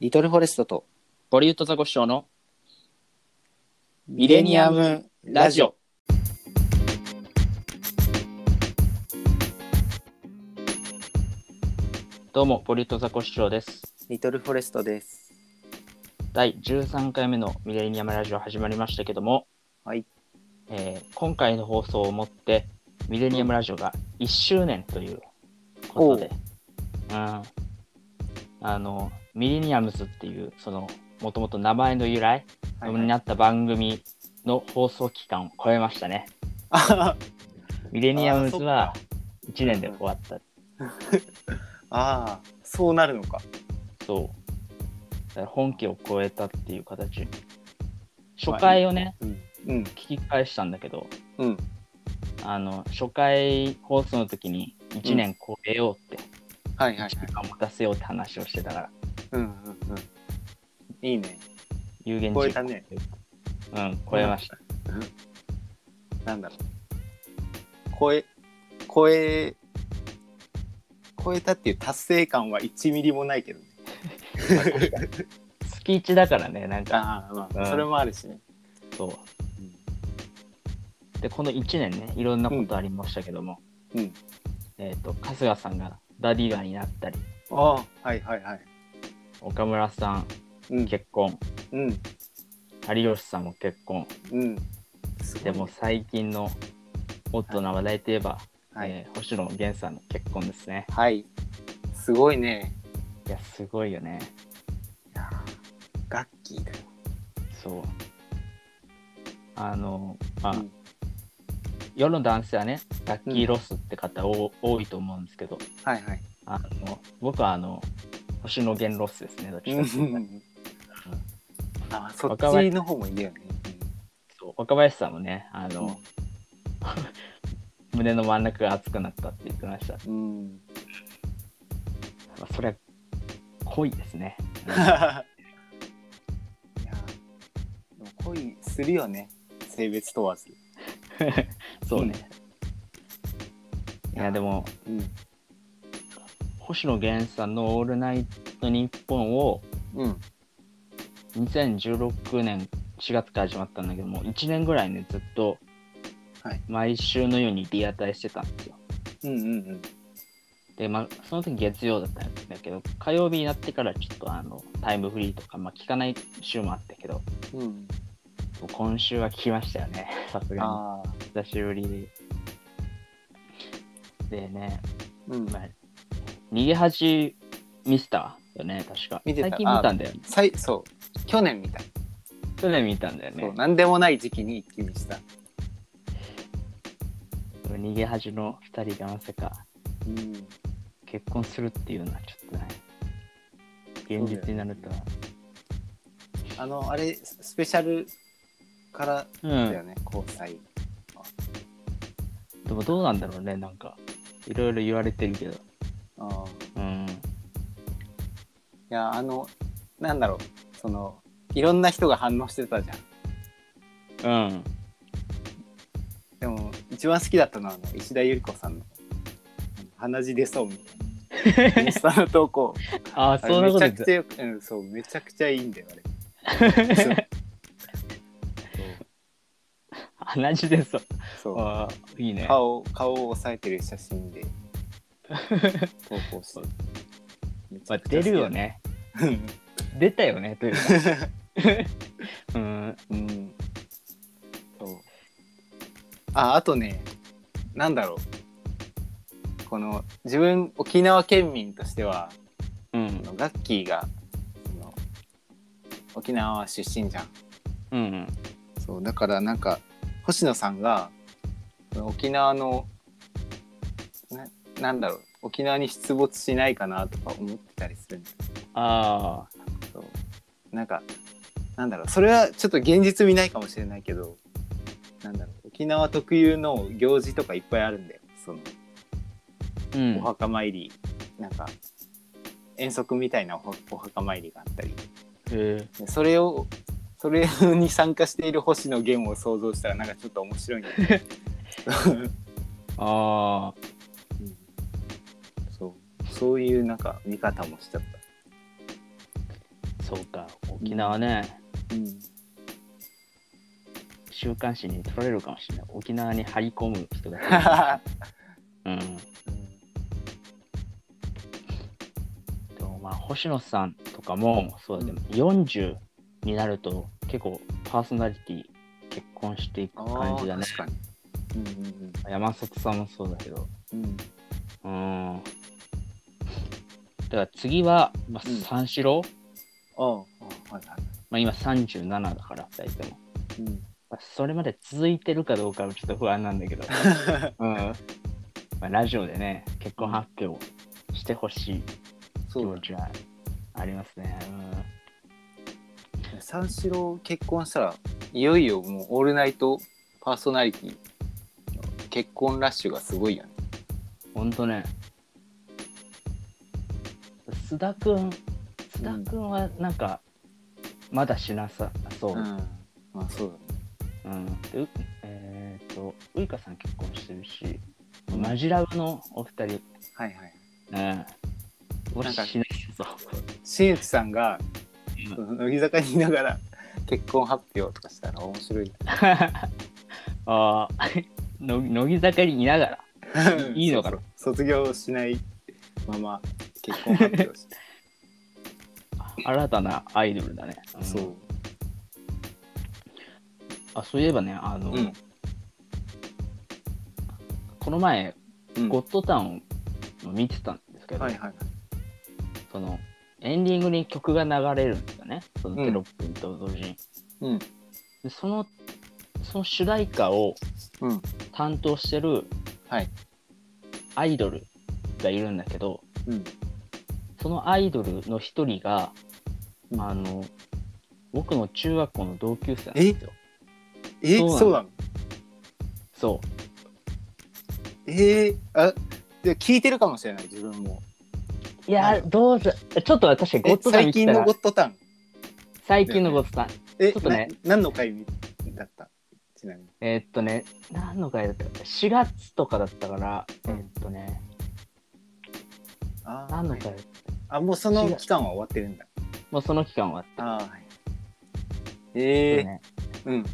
リトルフォレストとボリュートザコシショウのミレニアムラジオ。どうもボリュートザコシショウですリトルフォレストです。第13回目のミレニアムラジオ始まりましたけども、はい。えー今回の放送をもってミレニアムラジオが1周年ということで、うん、あのミレニアムズっていうそのもともと名前の由来はいになった番組の放送期間を超えましたね。あ ミレニアムズあはー1年で終わった。あー、そうなるのか。そう。だから本家を超えたっていう形。初回をね、うん。うん。聞き返したんだけど、うん。あの、初回放送の時に1年超えようって、はいはいはい。1時間持たせようって話をしてたから、うんうんうん。いいね。有言超えたね。うん、超えました。なんだろう。超え、超え、超えたっていう達成感は1ミリもないけどね。月1だからね、なんか、ああ、まあ、うんそれもあるしね。そう。で、この1年ね、いろんなことありましたけども、うん。えっ、と、春日さんがダディガーになったり、ああ、はいはいはい。岡村さんうん。結婚、うん。有吉さんも結婚、うん。でも最近のホットな話題といえば、はい。えー星野源さんの結婚ですね。はい。すごいね。いや、すごいよね。いやーガッキーだよ。そう。あの、まあ、うん世の男性はね、ラッキーロスって方お、多いと思うんですけど、はいはい。あの僕はあの、星野源ロスですね、どっちかっていうとあ、そっちの方もいいよね。そう若林さんもね、あの、胸の真ん中が熱くなったって言ってました。うん。まあ、それは濃いですね。いやでも恋するよね。性別問わず。そうね。いや、でも、うん。星野源さんの「オールナイトニッポン」をうん。2016年4月から始まったんだけども1年ぐらいねずっとはい毎週のようにリアタイしてたんですよ。うんうんうん。でまあその時月曜だったんだけど火曜日になってからちょっとあのタイムフリーとか、まあ、聞かない週もあったけどうん。今週は聞きましたよね さすがああ。に久しぶりで。でね、うん。まあ、逃げ恥ミスターよね確か見てた最近見たんだよねさいそう。去年みたい。去年見たんだよそう。ねなんでもない時期に一気にした。逃げ恥の2人がまさかうん。結婚するっていうのはちょっとね現実になるとはあの、あれ、ススペシャルからうんだよね、交際。でもどうなんだろうねなんかいろいろ言われてるけどや、あの、なんだろう。その、いろんな人が反応してたじゃん。うん。でも一番好きだったのはあの石田ゆり子さんの「鼻血出そう」みたいな。インスタの投稿。ああそんなことめちゃくちゃよく、うん、そうめちゃくちゃいいんだよあれ。鼻血でそう。そう。いいね。顔顔を押さえてる写真で 投稿してまあ出るよね。出たよねというか。うんうん。そう。ああとねなんだろう。この自分沖縄県民としてはうん。ガッキーが沖縄出身じゃん。うんそうだからなんか星野さんが沖縄のななんだろう沖縄に出没しないかなとか思ってたりするんだよ。ああそう。なんかなんだろう。それはちょっと現実見ないかもしれないけどなんだろう。沖縄特有の行事とかいっぱいあるんだよ。そのうん。お墓参り、なんか遠足みたいなおお墓参りがあったり。へそれをそれに参加している星野源を想像したらなんかちょっと面白いんだよね。ああそういうなんか見方もしちゃっそうか、沖縄ね、うん。週刊誌に取られるかもしれない。沖縄に張り込む人が。うん。でもまあ、星野さんとかも、そうだけど、40になると結構パーソナリティ結婚していく感じだね。確かに。うんうん山里さんもそうだけど。うん。うん。うん。だから次は、まあうん、三四郎、ああ、はいはい。まあ今37だから、2人とも。うん。まあそれまで続いてるかどうかはちょっと不安なんだけど。うん。まあ、ラジオでね、結婚発表してほしい気そうだ持ちはありますね。三四郎結婚したらいよいよもうオールナイトパーソナリティの結婚ラッシュがすごいよね。うん。ほんとね。須田くん、須田くんはなんか、まだしなさそう。うん。まあそうだね。うん。で、うえっ、と、ウイカさん結婚してるし、うんマジラブのお二人、はいはい。うん。俺しないそう。新内さんがうん乃木坂にいながら結婚発表とかしたら面白い。ああ、の乃木坂にいながら。いいのかな卒業しないまま結婚発表して。新たなアイドルだね。んそう。あ、そういえばね、あの、うんこの前、うんゴッドタウンを見てたんですけど、はいはいはい。その、エンディングに曲が流れるんですよね。そのうんテロップと同時に。うん。でその、その主題歌をうん。担当してるはい。アイドルがいるんだけど、うん。そのアイドルの一人が、うんあの、僕の中学校の同級生なんですよ。え？そうなのそうなの？そう。え？ー、あで聞いてるかもしれない自分も。いやどうぞ。ちょっと確かにゴえッドタウン最近のゴッドタウン？最近のゴッドタウン。えちょっとねな何の回だった？ちなみに。えーっとね、何の回だった？か ?4 月とかだったから、えうんーっとね、何の回はいあもうその期間は終わってるんだ。もうその期間はあって、あーはい。ええーね。うん。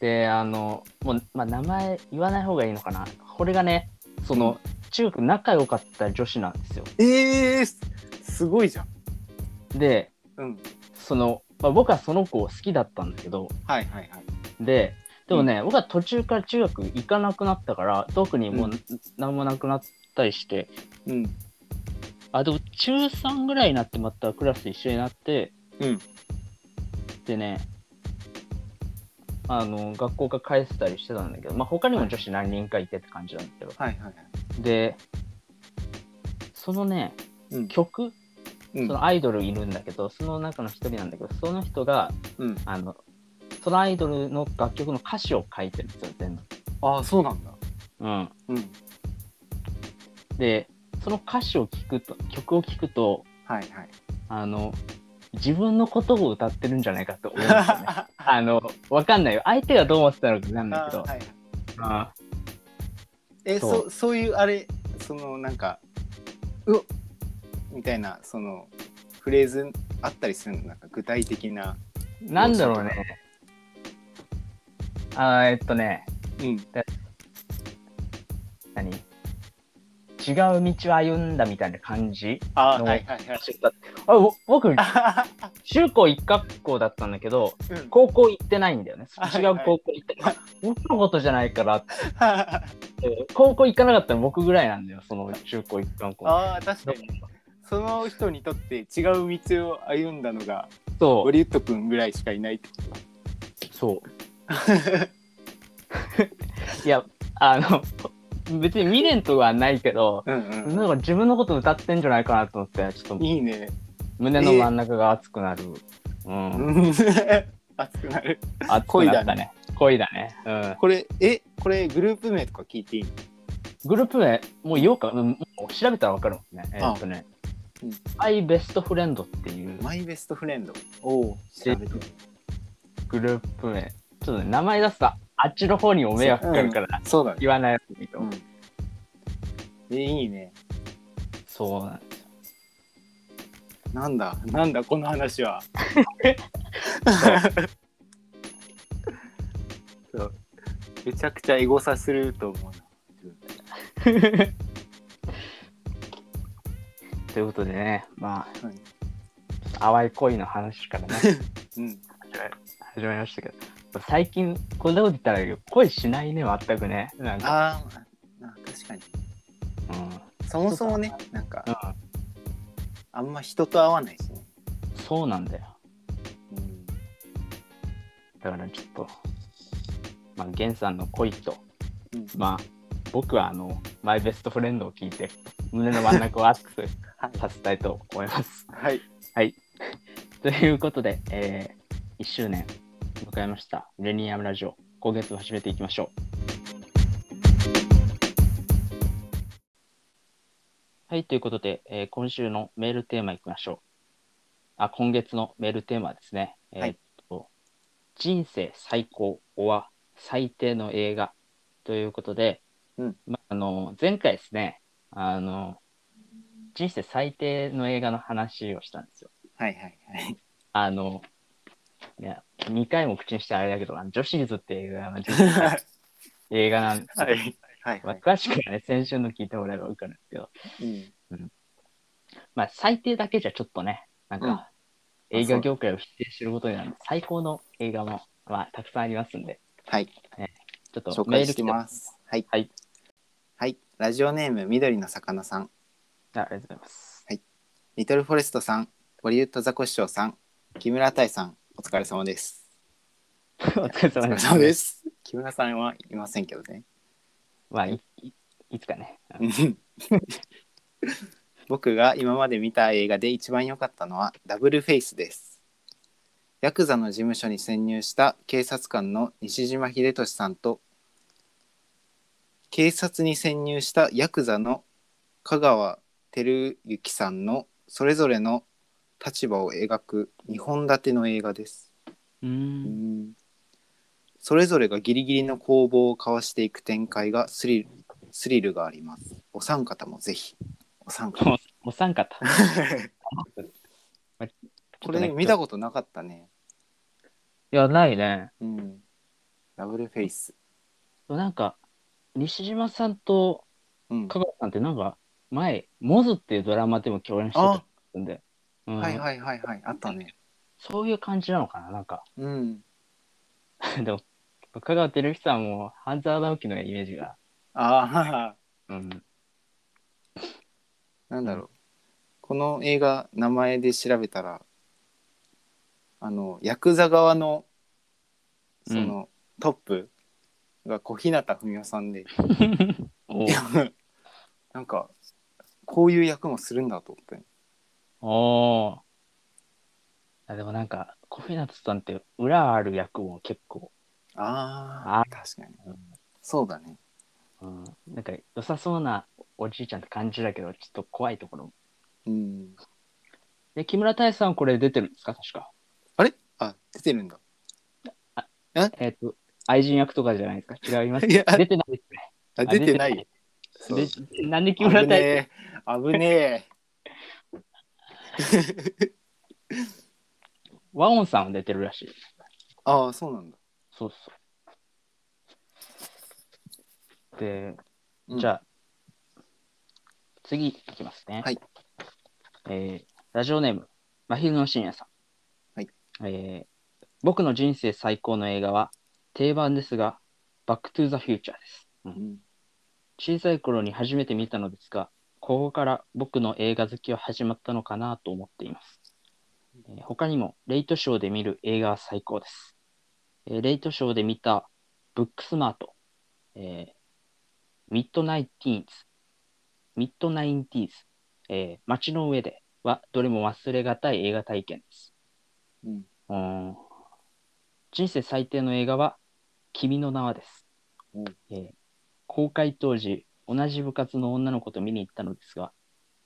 で、あの、もう、まあ、名前言わない方がいいのかな。これがね、その、中学仲良かった女子なんですよ。えー、すすごいじゃん。で、うん。その、まあ、僕はその子を好きだったんだけど、はいはいはい。で、でもね、僕は途中から中学行かなくなったから、特にもう、うん何もなくなったりして、うん。あ、でも中3ぐらいになってまたクラス一緒になって、うん。でね、あの、学校が返せたりしてたんだけど、まあ、他にも女子何人かいてって感じなんだけど、はいはいはい。で、そのね、うん。曲、うんそのアイドルいるんだけど、その中の一人なんだけど、その人が、うん。あの、そのアイドルの楽曲の歌詞を書いてるんですよ、全部。ああ、そうなんだ。うん。うん。で、その歌詞を聞くと、曲を聞くと、はいはい。あの、自分のことを歌ってるんじゃないかと思うんですよね。あの、わかんないよ。相手がどう思ってたのかなんだけど。はいはい。あえ、そうそそういうあれ、そのなんか、うっみたいな、そのフレーズあったりするの？なんか具体的な。なんだろうね。あーえっとね、うん。何？違う道を歩んだみたいな感じああ、のはいはいはい。あぼ僕、あ中高一学校だったんだけど、うん高校行ってないんだよね。はい違う高校行って、は い僕のことじゃないからって。高校行かなかったら僕ぐらいなんだよ、その中高一貫校。あー、確かに。その人にとって違う道を歩んだのが、そオリウッド君ぐらいしかいないってこう、そう。いや、あの、別に未練とはないけど、と。うんうん。なんか自分のこと歌ってんじゃないかなと思って、ちょっといいね。胸の真ん中が熱くなる。うん。う ん熱くなる。熱く恋だなったね。恋だね。うん。これ、え、これグループ名とか聞いていいの？グループ名、もう言おうか、うんもう調べたらわかるもんね。えーっとねうん、アイベストフレンドっていうマイベストフレンド。おお、調べてグループ名。ちょっとね、名前出すと、あっちの方にも迷惑かかるから、そう。だね。言わないやついいと。思う。うん。え、いいね。そうなんですよ。なんだ？なんだ？この話は。そう。めちゃくちゃエゴサすると思うな。ということでね、まはい。あ、淡い恋の話からね、うん。始まりましたけど、最近、こんなこと言ったら恋しないね、全くね。なんか、あーあ確かに。うん。そもそもねなんかうん、あんま人と会わないしね、そうなんだよ。うん、だからちょっと、まあ、ゲンさんの恋と、うん。まあ、僕はあの、マイベストフレンドを聞いて、胸の真ん中を熱く はい。させたいと思います。はい。ということで、えー、1周年迎えました、ミレニアムラジオ、今月も始めていきましょう。はい、ということで、えー今週のメールテーマいきましょう。あ、今月のメールテーマはですね。えーっと、人生最高は最低の映画ということで、うんまあ、あの前回ですね、あの、人生最低の映画の話をしたんですよ。はいはいはいあの、いや、2回も口にしてあれだけど、あの女子ズっていう映画映画なんで。はいはい。まあ、はい、詳しくはね、先週の聞いてもらえば分かるんですけど、うん、まあ、最低だけじゃちょっとね、なんか、うん。映画業界を否定することになる最高の映画も、まあ、たくさんありますんで、はい。ちょっと紹介してます。はい。はい。はい。ラジオネーム緑の魚さん。あありがとうございます。リトルフォレストさんボリュッドザコシショウさん木村太さん お疲れ様です。お疲れ様です。木村さんはいませんけどね。まあ、い。いいつかね。僕が今まで見た映画で一番良かったのはダブルフェイスです。ヤクザの事務所に潜入した警察官の西島秀俊さんと警察に潜入したヤクザの香川照之さんのそれぞれの立場を描く2本立ての映画ですうー。うんんそれぞれがギリギリの攻防を交わしていく展開がスリルスリルがありますお三方もぜひお三方おお三方。これ見たことなかったね。いや、ないね。うん。ダブルフェイス。なんか、西島さんとうん。香川さんってなんか、前、モズっていうドラマでも共演してたんで、うんはいはいはいはい。あったね。そういう感じなのかな、なんか。うん。でも、香川照之さんも半沢直樹のイメージが。ああ、うん。なんだろう。この映画、名前で調べたら、あの、ヤクザ側の、その、トップが小日向文世さんで、なんか、こういう役もするんだと思って。おーあでもなんか、小日向さんって裏ある役も結構、ああ、確かに。そうだね。うん、なんか良さそうなおじいちゃんって感じだけど、ちょっと怖いところも。うん。で、木村太さんこれ出てるんですか？確か。あれ？あ、出てるんだ。え？っ、と、愛人役とかじゃないですか？違います？いや出てないですね。あ、出てない。なんで木危村太ねえ。危ねえ。和音さんは出てるらしい。ああ、そうなんだ。そうそう。で、うんじゃあ、次いきますね。はい。えーラジオネーム、真昼の深夜さん。はい。えー僕の人生最高の映画は、定番ですが、バックトゥーザフューチャーです。ううんん小さい頃に初めて見たのですが、ここから僕の映画好きは始まったのかなと思っています。えー他にも、レイトショーで見る映画は最高です。えーレイトショーで見た、ブックスマート、えーミッドナイティーンズ、ミッドナインティーズ、えー街の上ではどれも忘れがたい映画体験です。うん人生最低の映画は、君の名はです。うんえー公開当時、同じ部活の女の子と見に行ったのですが、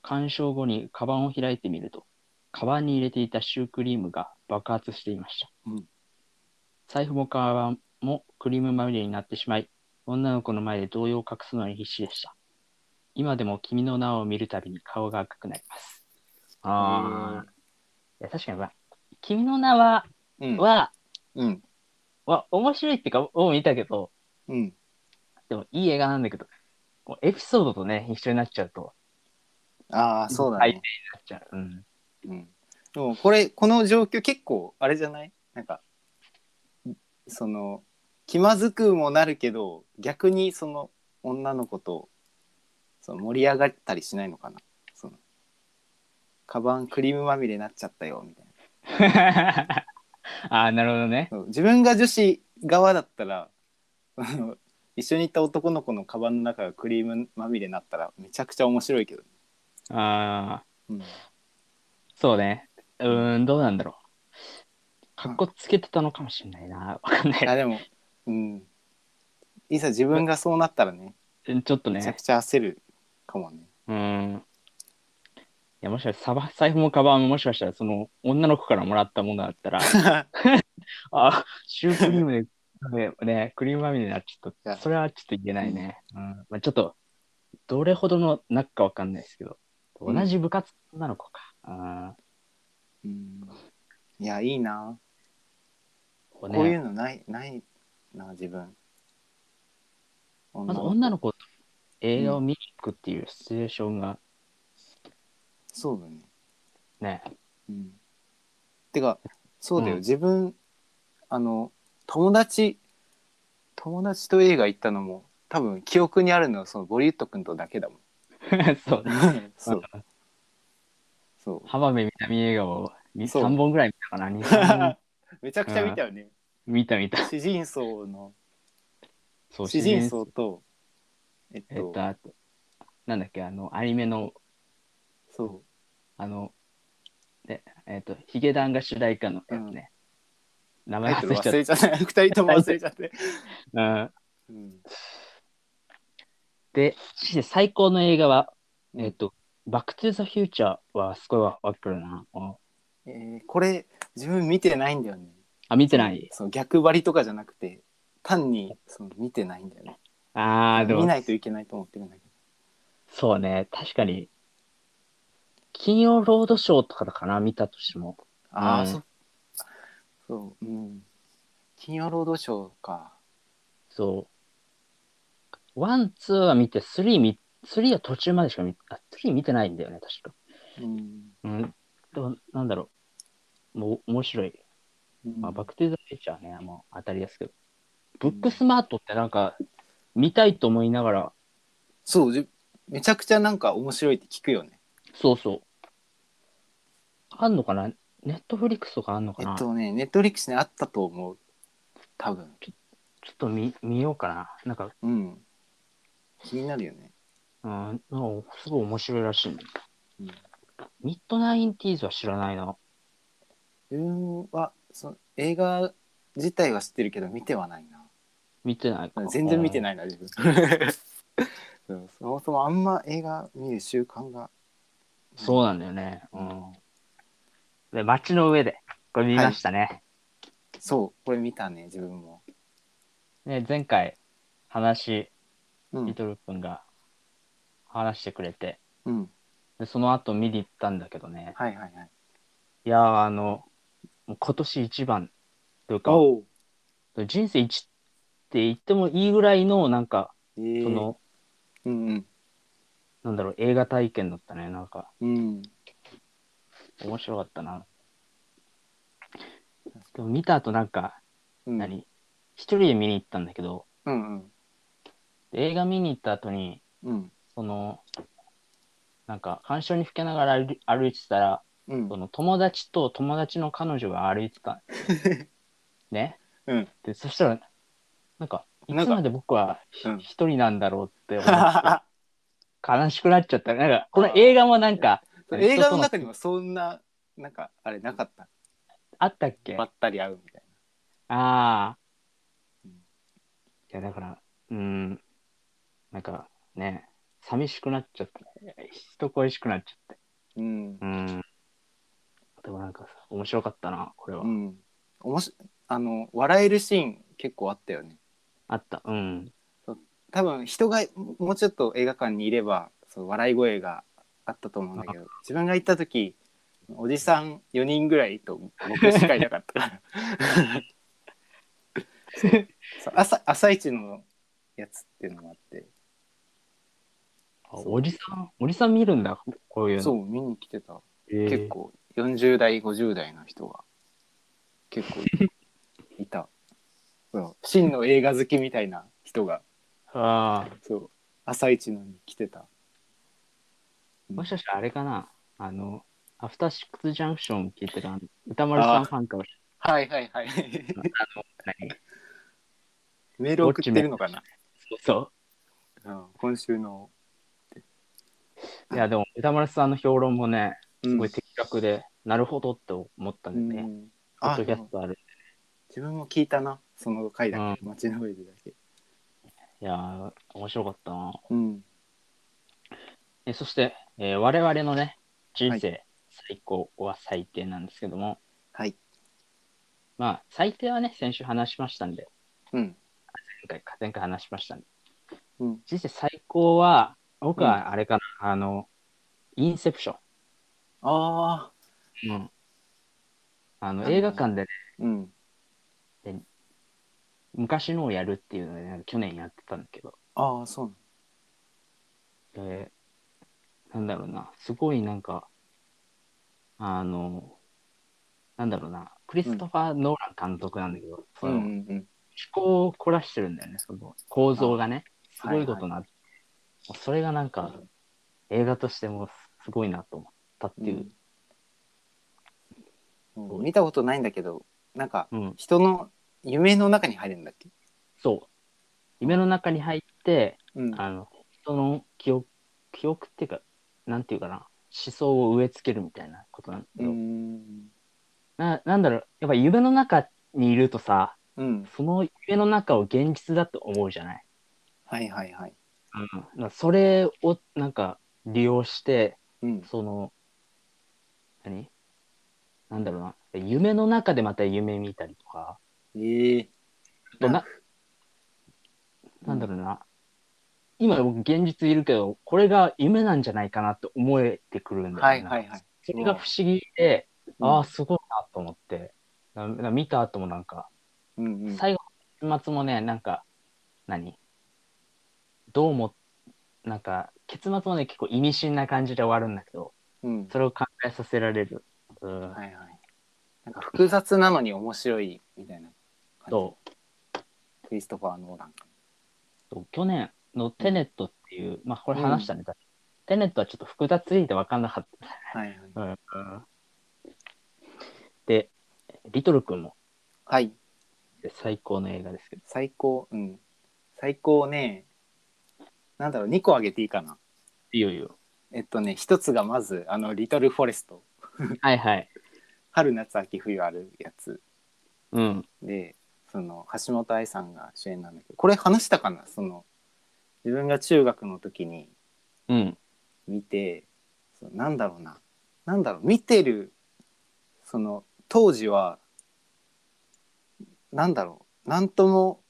鑑賞後にカバンを開いてみると、カバンに入れていたシュークリームが爆発していました。うん財布もカバンもクリームまみれになってしまい、女の子の前で動揺を隠すのに必死でした。今でも君の名を見るたびに顔が赤くなります。あや確かに、まあ、君の名は、うん。は、うん。は、面白いっていうか、を見たけど、うん。でもいい映画なんだけど、こうエピソードとね、一緒になっちゃうと、ああ、そうだはいね。なっちゃう。うん。うん。でもこれ、この状況結構、あれじゃない？なんか、その、気まずくもなるけど、逆にその女の子と、その盛り上がったりしないのかな？その、カバンクリームまみれになっちゃったよ、みたいな。ああ、なるほどね。そう自分が女子側だったら、そ の一緒に行った男の子のカバンの中がクリームまみれになったらめちゃくちゃ面白いけど、ああ、うん、そうね。うーん、どうなんだろう。かっこつけてたのかもしれないな。わかんないあでも、うん、いざ自分がそうなったらねうん。ちょっとねめちゃく。ちゃ焦るかもね。うん。いや、もしかしたら、財布もカバンももしかしたら、その、女の子からもらったものだったら、あ、シュークリームで、ね、クリームまみれになっちゃっいやた。それはちょっと言えないね。うん。まあ、ちょっと、どれほどの仲かわかんないですけど、うん同じ部活の女の子か。あうん、いやいいな、ここういうのないないな自分。まず子女の子と映画を見に行くっていうシチュエーションがそうだね。ね、うん、てかそうだよ、うん自分あの友達友達と映画行ったのも多分記憶にあるのはそのボリウッド君とだけだもん。そうね。そうそう浜辺美波映画をそう3本ぐらい見たかな。2、3本 めちゃくちゃ見たよね。見た見た。主人公のそう主人公とえっと、えっと、あと、なんだっけ、あの、アニメの、そあの、で、えっと、ヒゲダンが主題歌のやつね。名う前タイトル忘忘れちゃっれちゃった。二人とも忘れちゃって、た。うん。うん。で、そして最高の映画は、うんえっと、バックトゥザフューチャーはすごいわわかるな。うんえーこれ自分見てないんだよね。あ、見てない？その逆張りとかじゃなくて単にその見てないんだよね。ああ、でも。見、ないといけないと思ってるんだけど。そうね、確かに、金曜ロードショーとかだかな、見たとしても。ああ、うん。そそううん金曜ロードショーかそう。 one、two は見て、 three 見、 three は途中までしか見、あ、 three 見てないんだよね、確か。うん、うん。でも、なんだろう。もう、面白い。うんまあ、バックトゥザフューチャーね、もう当たりですけど。ブックスマートってなんか、見たいと思いながら、そうじめちゃくちゃなんか面白いって聞くよねそうそう。あんのかなネットフリックスとかあんのかな、えっとねネットフリックスにあったと思う多分ちょっと見見ようかな。なんか、うん気になるよねうん、なんかすごい面白いらしいね。うんミッドナインティーズは知らないな。自分はその映画自体は知ってるけど見てはないな見てないか。全然見てい。ないな自分 そうそもそもあんま映画見る習慣がそうなんだよね。うん。で、街の上で、これ見ましたね。そう。これ見たね自分も。ね前回、話、うん。リトル君が話してくれて、うん。で、その後見に行ったんだけどね。はいはいはい。いやー、あの、もう今年一番というか、人生一って言ってもいいぐらいの、なんか、えー。その、うんうん。なんだろう、映画体験だったね。なんか、うん面白かったな。でも見た後なんか、うん何？一人で見に行ったんだけど、うんうん映画見に行った後に、うんその、なんか、干渉に吹けながら歩い歩いてたら、うんその友達と友達の彼女が歩いてた。ね？うんで、そしたら、なんか、いなんかつまで僕はひうん一人なんだろうって思って、悲しくなっちゃった。なんか、この映画もなんか、映画の中にもそんななんかあれなかった？あったっけ？ばったり会うみたいああ。うんいや、だから、うん、なんかね、寂しくなっちゃって、人恋しくなっちゃって。なうんうん。でもなんかさ、面白かったな、これは。うんおもしあの笑えるシーン結構あったよねあった。うん。多分人がもうちょっと映画館にいればそう笑い声があったと思うんだけど自分が行った時おじさん4人ぐらいと僕しかいなかったから。朝朝一のやつっていうのもあって。あおじさん、おじさん見るんだ、こういうの。そう見に来てた。えー。結構40代50代の人が結構いた。真の映画好きみたいな人がああ、そう朝一のに来てたもしかしたらあれかな、あの、アフターシックスジャンクション聞いてるあの歌丸さんファンかもしはい。はいはいれない。あの、何？メール送ってるのかな、そうそう。ん、今週の。う。いや、でも歌丸さんの評論もね、すごいうん的確で、なるほどって思ったんでね。うん。ポッあドキャストある。自分も聞いたなその回だけ、うん。街の上でだけ。いやー、面白かったな。うん。えそして、えー我々のね、人生最高は最低なんですけども、はい。まあ、最低はね、先週話しましたんで、うん。前回か、前回話しましたんで、うん。人生最高は、僕はあれかな、あの、インセプショああン。うん。あの、映画館でね、うん。昔のをやるっていうので、ね、去年やってたんだけど、ああそうえーなんだろうな、すごいなんか、あの、なんだろうな、クリストファー・ノーラン監督なんだけど、そなの、思んうんうん。考を凝らしてるんだよね、その構造がね、すあごいことになって、もうそれがなんか、映画としてもすごいなと思ったっていう。うん。うん見たことないんだけどなんかうん、人の夢の中に入るんだっけ？そう。夢の中に入って、うん。あの、人の記憶、記憶っていうか、なんていうかな、思想を植え付けるみたいなことなんだけうど、ん。ななんだろう、やっぱ夢の中にいるとさ、うん。その夢の中を現実だと思うじゃない？はいはいはい。うん、それをなんか利用して、うん。その、何？なんだろうな、夢の中でまた夢見たりとか、ええあとな、なんだろうな、今僕現実いるけど、これが夢なんじゃないかなって思えてくるんだよね。はいはいはい。それが不思議で、うん。ああ、すごいなと思って、見た後もなんか、うんうん。最後の結末もね、なんか、何？どうも、なんか、結末もね、結構意味深な感じで終わるんだけど、うん。それを考えさせられる。うん。はいはい。なんか複雑なのに面白いみたいな感じ。とクリストファー・ノーラン。と去年のテネットっていう、まあこれ話したね、テネットはちょっと複雑すぎて分かんなかっはいはい。で、リトル君も。はい。最高の映画ですけど、最高うん。最高ね。なんだろう2個あげていいかな。いいよいいよ。えっとね一つがまずあの「リトル・フォレスト。はいはい。」春夏秋冬あるやつ。うん。でその橋本愛さんが主演なんだけどこれ話したかな？その自分が中学の時にうん。見てそうなんだろうななんだろう見てるその当時はなんだろう何とも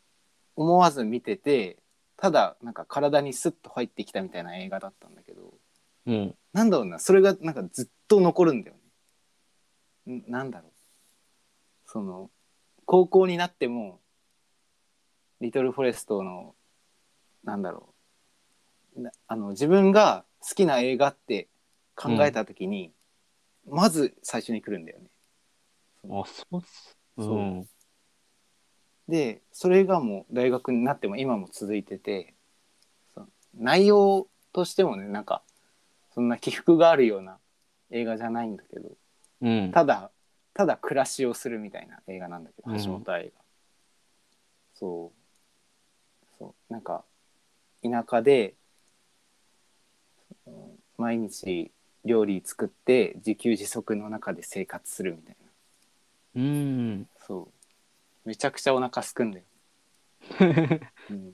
思わず見ててただなんか体にスッと入ってきたみたいな映画だったんだけどうん。なんだろうなそれがなんかずっと残るんだよね。んなんだろうその高校になっても「リトル・フォレストの」なんだろうなあの自分が好きな映画って考えた時に、まず最初に来るんだよね。あ、そうっす。そううん。でそれがもう大学になっても今も続いてて内容としてもねなんかそんな起伏があるような映画じゃないんだけどうん。ただただ暮らしをするみたいな映画なんだけどうん橋本愛が、そうそうなんか田舎でうん毎日料理作って自給自足の中で生活するみたいな。うん。そう。めちゃくちゃお腹すくんだよ、うん、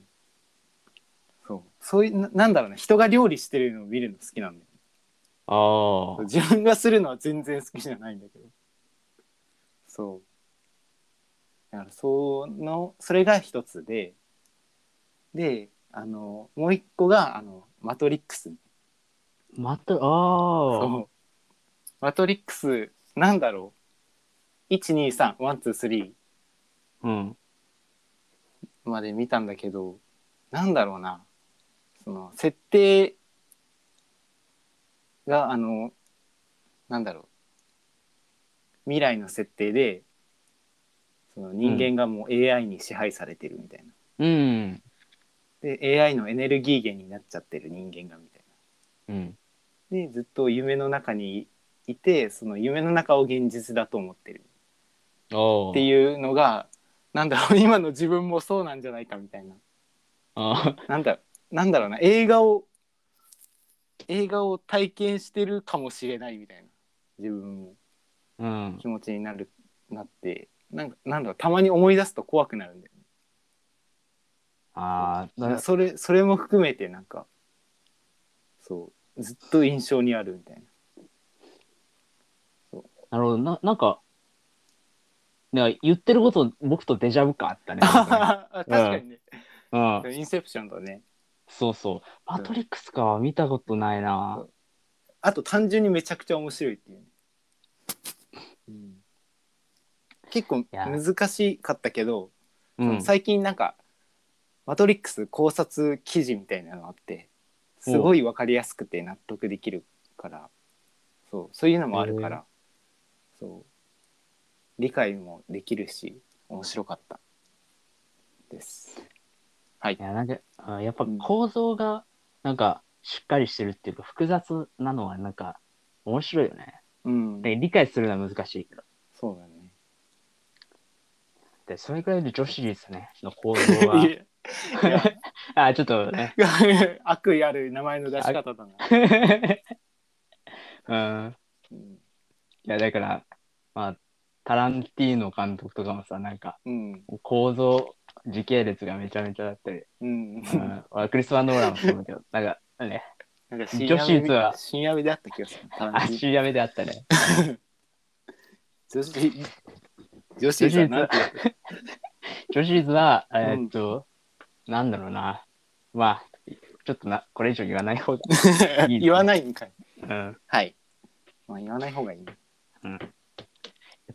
そう。そういうななんだろうね。人が料理してるのを見るの好きなんだよああ。自分がするのは全然好きじゃないんだけど。そう。だからそのそれが一つでであのもう一個があの「マトリックス」また、ああ。そう。マトリックスなんだろう。123ワンツースリうん。ーまで見たんだけどなんだろうな。その設定があのなんだろう。未来の設定でその人間がもう AI に支配されてるみたいな、うん。で AI のエネルギー源になっちゃってる人間がみたいうん。なでずっと夢の中にいてその夢の中を現実だと思ってる。おっていうのがなんだろう今の自分もそうなんじゃないかみたいな。あなんだなんだろうな映画を映画を体験してるかもしれないみたいな。自分も。うん。気持ちになるなって。なんかなんだろうたまに思い出すと怖くなるんだよああ、ねそれそれも含めてなんかそうずっと印象にあるみたいなるほど。ななんか、なんか言ってること僕とデジャブ感あったね。確かにね、うん。インセプションとねそうそう。マトリックスか、見たことないな。あと単純にめちゃくちゃ面白いっていうね、結構や難しかったけど、うん。最近なんか「マトリックス考察記事」みたいなのがあってすごい分かりやすくて納得できるからそうそういうのもあるからそう理解もできるし面白かったです。はいい、や、なんか、あやっぱ構造が、なんか、しっかりしてるっていうか、複雑なのは、なんか、面白いよね。うん、で、理解するのは難しいけど。そうだね。で、それくらいで女子シリーズね、の構造は。あ、ちょっとね。悪意ある名前の出し方だな。うん。うんいや、だから、まあ、タランティーノ監督とかもさ、なんか、うん構造、時系列がめちゃめちゃだったり、うんうん、俺クリスマ・ノーランもそうだけど、なんか、ね、なんか深女夜子率は深夜目であった気がする。足やめであったね。女子女子率は女子率は、えっと、なんだろうな。まあ、ちょっとな、これ以上言わない方が。いい言わないんかい。うん。はい。まあ言わない方がいいね。うん。という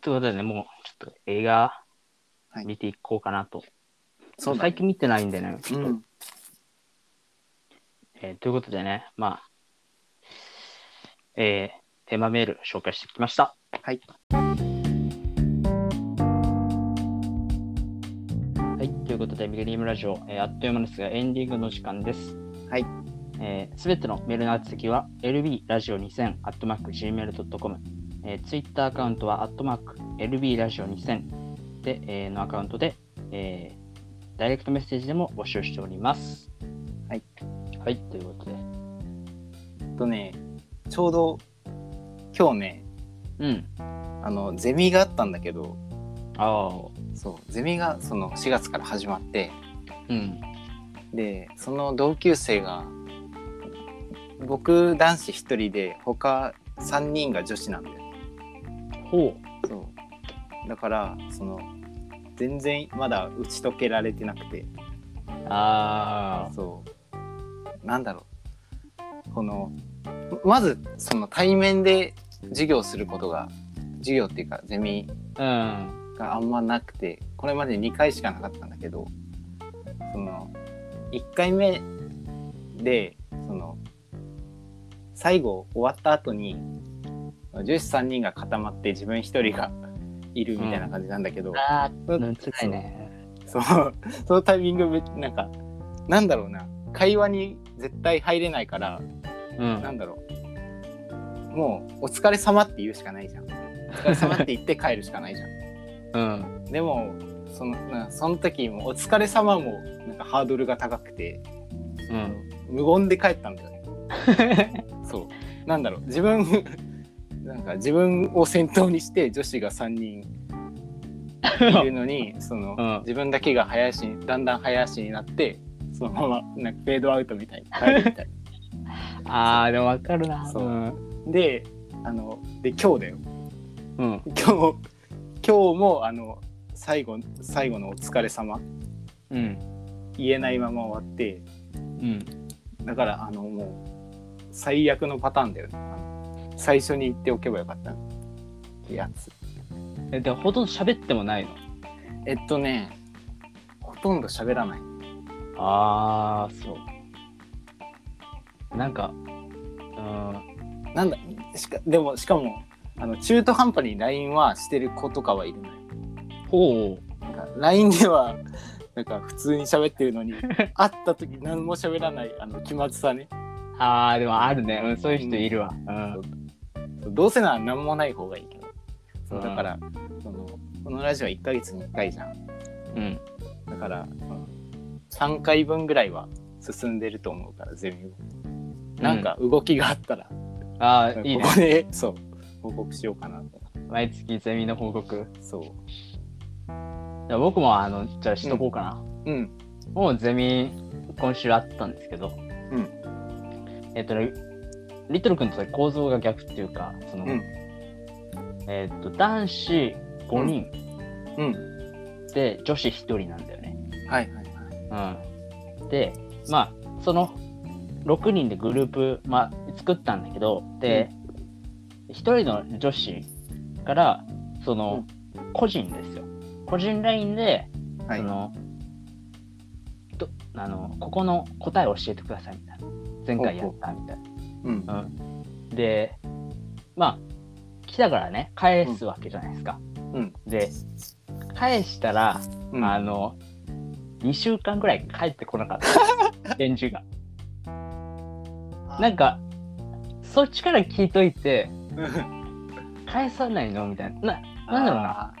ことでね、もう、ちょっと映画はい見ていこうかなと。そうだね。最近見てないんでね。うん。えーということでね、まあ、えーテーマメール紹介してきました。はい。はい、ということで、ミレニウムラジオ、えーあっという間ですが、エンディングの時間です。はい。えすべてのメールの宛先は、lbradio2000、アットマーク、gmail.com、えー、ツイッターアカウントは、アットマーク、lbradio2000 で、えーのアカウントで、えーダイレクトメッセージでも募集しております。はい。はい、ということで。とね、ちょうど今日ね、うん。あのゼミがあったんだけど、ああ、そうゼミがその4月から始まって、うん。でその同級生が僕男子1人で他3人が女子なんだよ。ほそう。だからその全然まだ打ち解けられてなくて。う。あそう。なんだろう。このまずその対面で授業することが授業っていうかゼミあ、があんまなくてこれまで2回しかなかったんだけどその1回目でその最後終わった後に女子3人が固まって自分1人がいるみたいな感じなんだけど、うん。ああ、ね。そうそのタイミングめなんかなんだろうな会話に絶対入れないからうん。なんだろうもう「お疲れ様って言うしかないじゃん。お疲れ様って言って帰るしかないじゃん。うん。でもそのなその時も「お疲れ様もなんかハードルが高くてうん。無言で帰ったんだよね。そうなんだろう自分 なんか自分を先頭にして女子が3人いるのに その、うん自分だけが早足にだんだん早足になってそのままなんかフェードアウトみたいに帰るみたいああ、でもわかるな。そううん。な。であので今日だようん。今日今日もあの最後最後の「お疲れ様。うん。言えないまま終わって。うん。だからあのもう最悪のパターンだよね。あの最初に言っておけばよかった。ってやつ。えでもほとんど喋ってもないの？えっとねほとんど喋らない。ああそう。なんかうん。なんだしかでもしかもあの中途半端に LINE はしてる子とかはいるのよ。ほなんか LINE では なんか普通に喋ってるのに会った時何も喋らないあの気まずさね。うああでもあるね、うん、そういう人いるわ。うん。どうせなら何もない方がいいけど。そううん。だからそのこのラジオは1ヶ月に1回じゃん。うん。だから3回分ぐらいは進んでると思うからゼミを。なんか動きがあったら、ああいいね。ここでそう報告しようかなと。毎月ゼミの報告。そう。じゃあ僕もあのじゃあしとこうかな、うん。もうゼミ今週あったんですけど、うん。えっとねリトル君と構造が逆っていうかその、うん。えっと男子5人。うん。で女子1人なんだよね、はいはいはい。うん、でまあその6人でグループ、まあ、作ったんだけどで、1人の女子からその、個人ですよ。個人 LINE ではい。そのどあのここの答えを教えてくださいみたいな。前回やったみたいうんな、うん、でまあ来たからね返すわけじゃないですか、うん。で返したら、うん。あの2週間ぐらい帰ってこなかった。返事が。なんかそっちから聞いといて 返さないの？みたいな。ななんだろうな。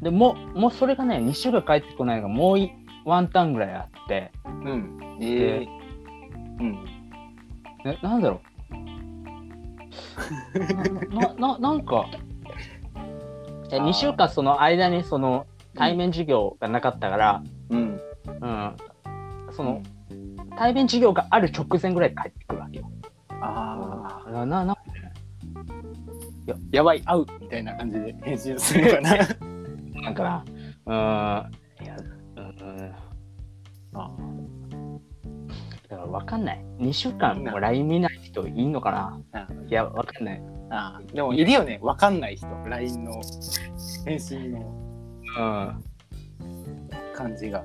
でもうもうそれがね2週間帰ってこないのがもういワンターンぐらいあって。うん。ええうん。ね、なんだろう。なな ななんかえあー。2週間その間にその対面授業がなかったから、うん。うん。その対面授業がある直前ぐらいで帰ってくるわけよ。ああなななやばい会うみたいな感じで返信するのかな。なんかな。うーん。いやうん。あだから分かんない。2週間も LINE 見ない人いんのかな。あ。いや分かんない。あ。でもいるよね。わかんない人。LINE の返信のうん感じが、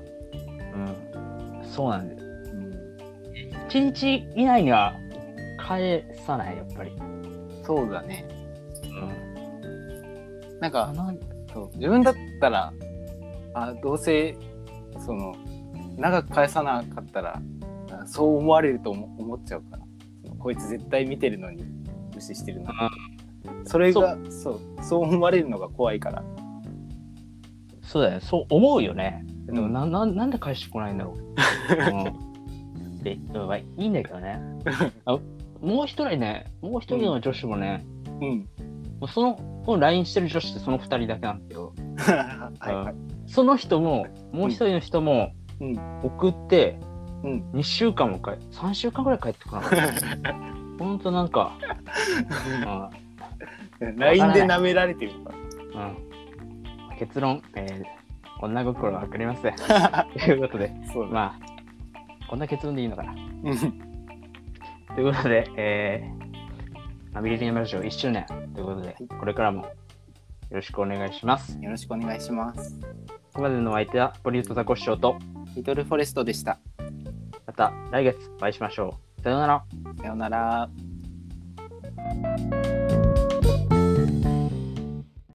うん。そうなんだよ。うん、1日以内には返さないやっぱり。そうだね。うんなんかそう自分だったらあどうせその長く返さなかったらあそう思われると思思っちゃうからこいつ絶対見てるのに無視してるなそれがそう。そう思われるのが怖いから。そうだよ。ねそう思うよね。でもうんなななんで返してこないんだろう、うん、でまあい。いんだけどね。あもう一人ねもう一人の女子もね、うんそのこの LINE してる女子ってその二人だけなんだけど。はいはい。その人ももう一人の人もうん。送ってうん。2週間もか3週間ぐらい帰ってこなかった。ほんとなん。か、LINE で舐められてるか。うん。うん、結論、えー、女心は分かりませんらということでそうだ、まあこんな結論でいいのかな。うん。ということで、えー、まあミレニアムラジオ1周年ということで、これからもよろしくお願いします。よろしくお願いしますここまでのお相手は、ポリュートザコシショウと、リトルフォレストでしたまた来月お会いしましょう。さようなら。さようなら